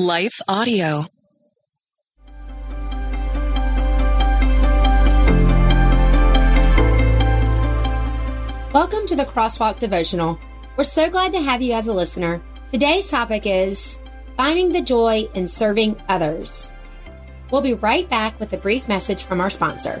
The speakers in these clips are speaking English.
Life Audio. Welcome to the Crosswalk Devotional. We're so glad to have you as a listener. Today's topic is finding the joy in serving others. We'll be right back with a brief message from our sponsor.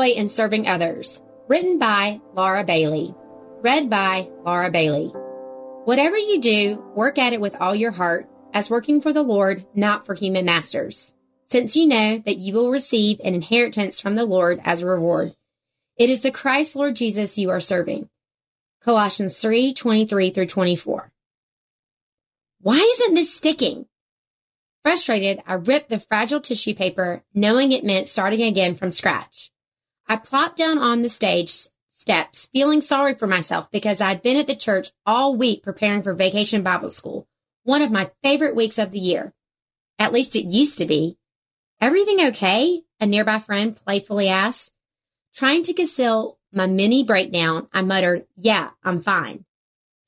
Joy in Serving Others, written by Laura Bailey, read by Laura Bailey. Whatever you do, work at it with all your heart, as working for the Lord, not for human masters, since you know that you will receive an inheritance from the Lord as a reward. It is the Christ Lord Jesus you are serving. Colossians 3 23 through 24. Why isn't this sticking? Frustrated, I ripped the fragile tissue paper, knowing it meant starting again from scratch. I plopped down on the stage steps, feeling sorry for myself because I'd been at the church all week preparing for vacation Bible school, one of my favorite weeks of the year. At least it used to be. Everything okay? A nearby friend playfully asked. Trying to conceal my mini breakdown, I muttered, Yeah, I'm fine.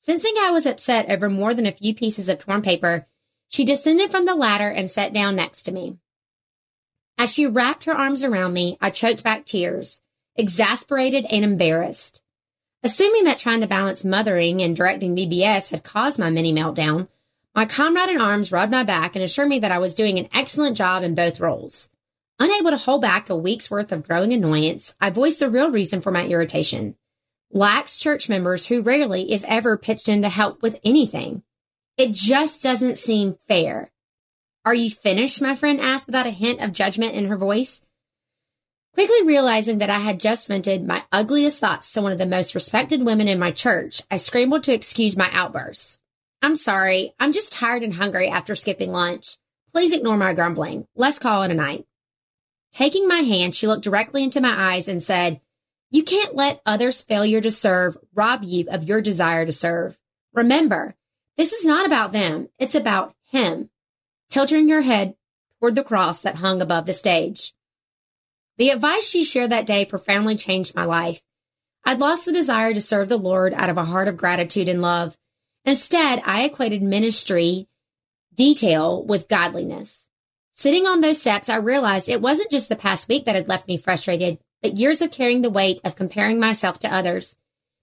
Sensing I was upset over more than a few pieces of torn paper, she descended from the ladder and sat down next to me. As she wrapped her arms around me, I choked back tears, exasperated and embarrassed. Assuming that trying to balance mothering and directing VBS had caused my mini meltdown, my comrade in arms rubbed my back and assured me that I was doing an excellent job in both roles. Unable to hold back a week's worth of growing annoyance, I voiced the real reason for my irritation. Lax church members who rarely, if ever, pitched in to help with anything. It just doesn't seem fair. Are you finished? My friend asked without a hint of judgment in her voice. Quickly realizing that I had just vented my ugliest thoughts to one of the most respected women in my church, I scrambled to excuse my outbursts. I'm sorry. I'm just tired and hungry after skipping lunch. Please ignore my grumbling. Let's call it a night. Taking my hand, she looked directly into my eyes and said, You can't let others' failure to serve rob you of your desire to serve. Remember, this is not about them. It's about him. Tilting her head toward the cross that hung above the stage. The advice she shared that day profoundly changed my life. I'd lost the desire to serve the Lord out of a heart of gratitude and love. Instead, I equated ministry detail with godliness. Sitting on those steps, I realized it wasn't just the past week that had left me frustrated, but years of carrying the weight of comparing myself to others,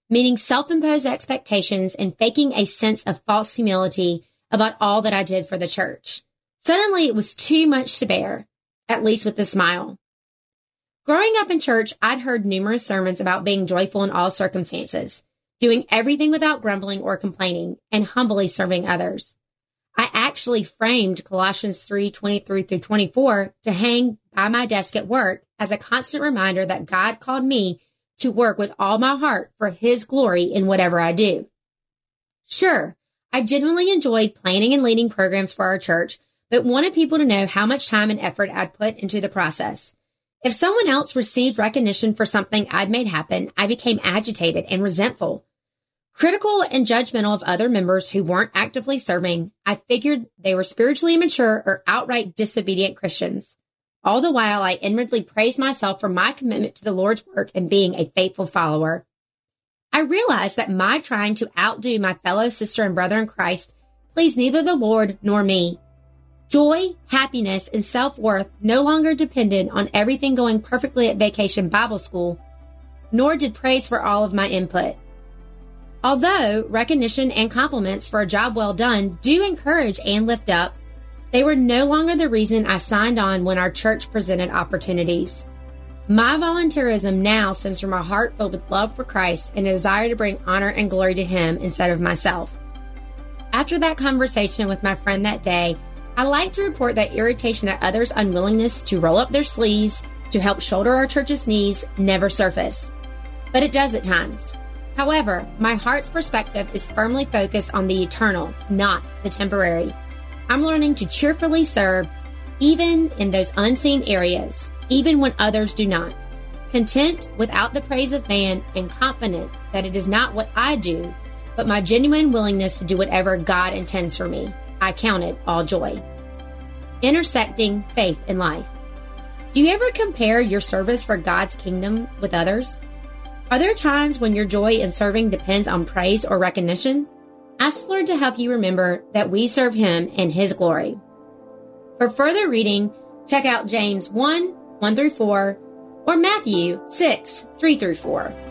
meaning self-imposed expectations and faking a sense of false humility about all that I did for the church. Suddenly it was too much to bear, at least with a smile. Growing up in church, I'd heard numerous sermons about being joyful in all circumstances, doing everything without grumbling or complaining, and humbly serving others. I actually framed Colossians 3 23 through 24 to hang by my desk at work as a constant reminder that God called me to work with all my heart for His glory in whatever I do. Sure, I genuinely enjoyed planning and leading programs for our church, but wanted people to know how much time and effort I'd put into the process. If someone else received recognition for something I'd made happen, I became agitated and resentful. Critical and judgmental of other members who weren't actively serving, I figured they were spiritually immature or outright disobedient Christians. All the while, I inwardly praised myself for my commitment to the Lord's work and being a faithful follower. I realized that my trying to outdo my fellow sister and brother in Christ pleased neither the Lord nor me. Joy, happiness, and self worth no longer depended on everything going perfectly at Vacation Bible School, nor did praise for all of my input. Although recognition and compliments for a job well done do encourage and lift up, they were no longer the reason I signed on when our church presented opportunities. My volunteerism now stems from a heart filled with love for Christ and a desire to bring honor and glory to Him instead of myself. After that conversation with my friend that day, I like to report that irritation at others' unwillingness to roll up their sleeves to help shoulder our church's needs never surface. But it does at times. However, my heart's perspective is firmly focused on the eternal, not the temporary. I'm learning to cheerfully serve even in those unseen areas, even when others do not. Content without the praise of man and confident that it is not what I do, but my genuine willingness to do whatever God intends for me. I count it all joy. Intersecting faith and life. Do you ever compare your service for God's kingdom with others? Are there times when your joy in serving depends on praise or recognition? Ask the Lord to help you remember that we serve Him in His glory. For further reading, check out James 1 1 through 4 or Matthew 6 3 through 4.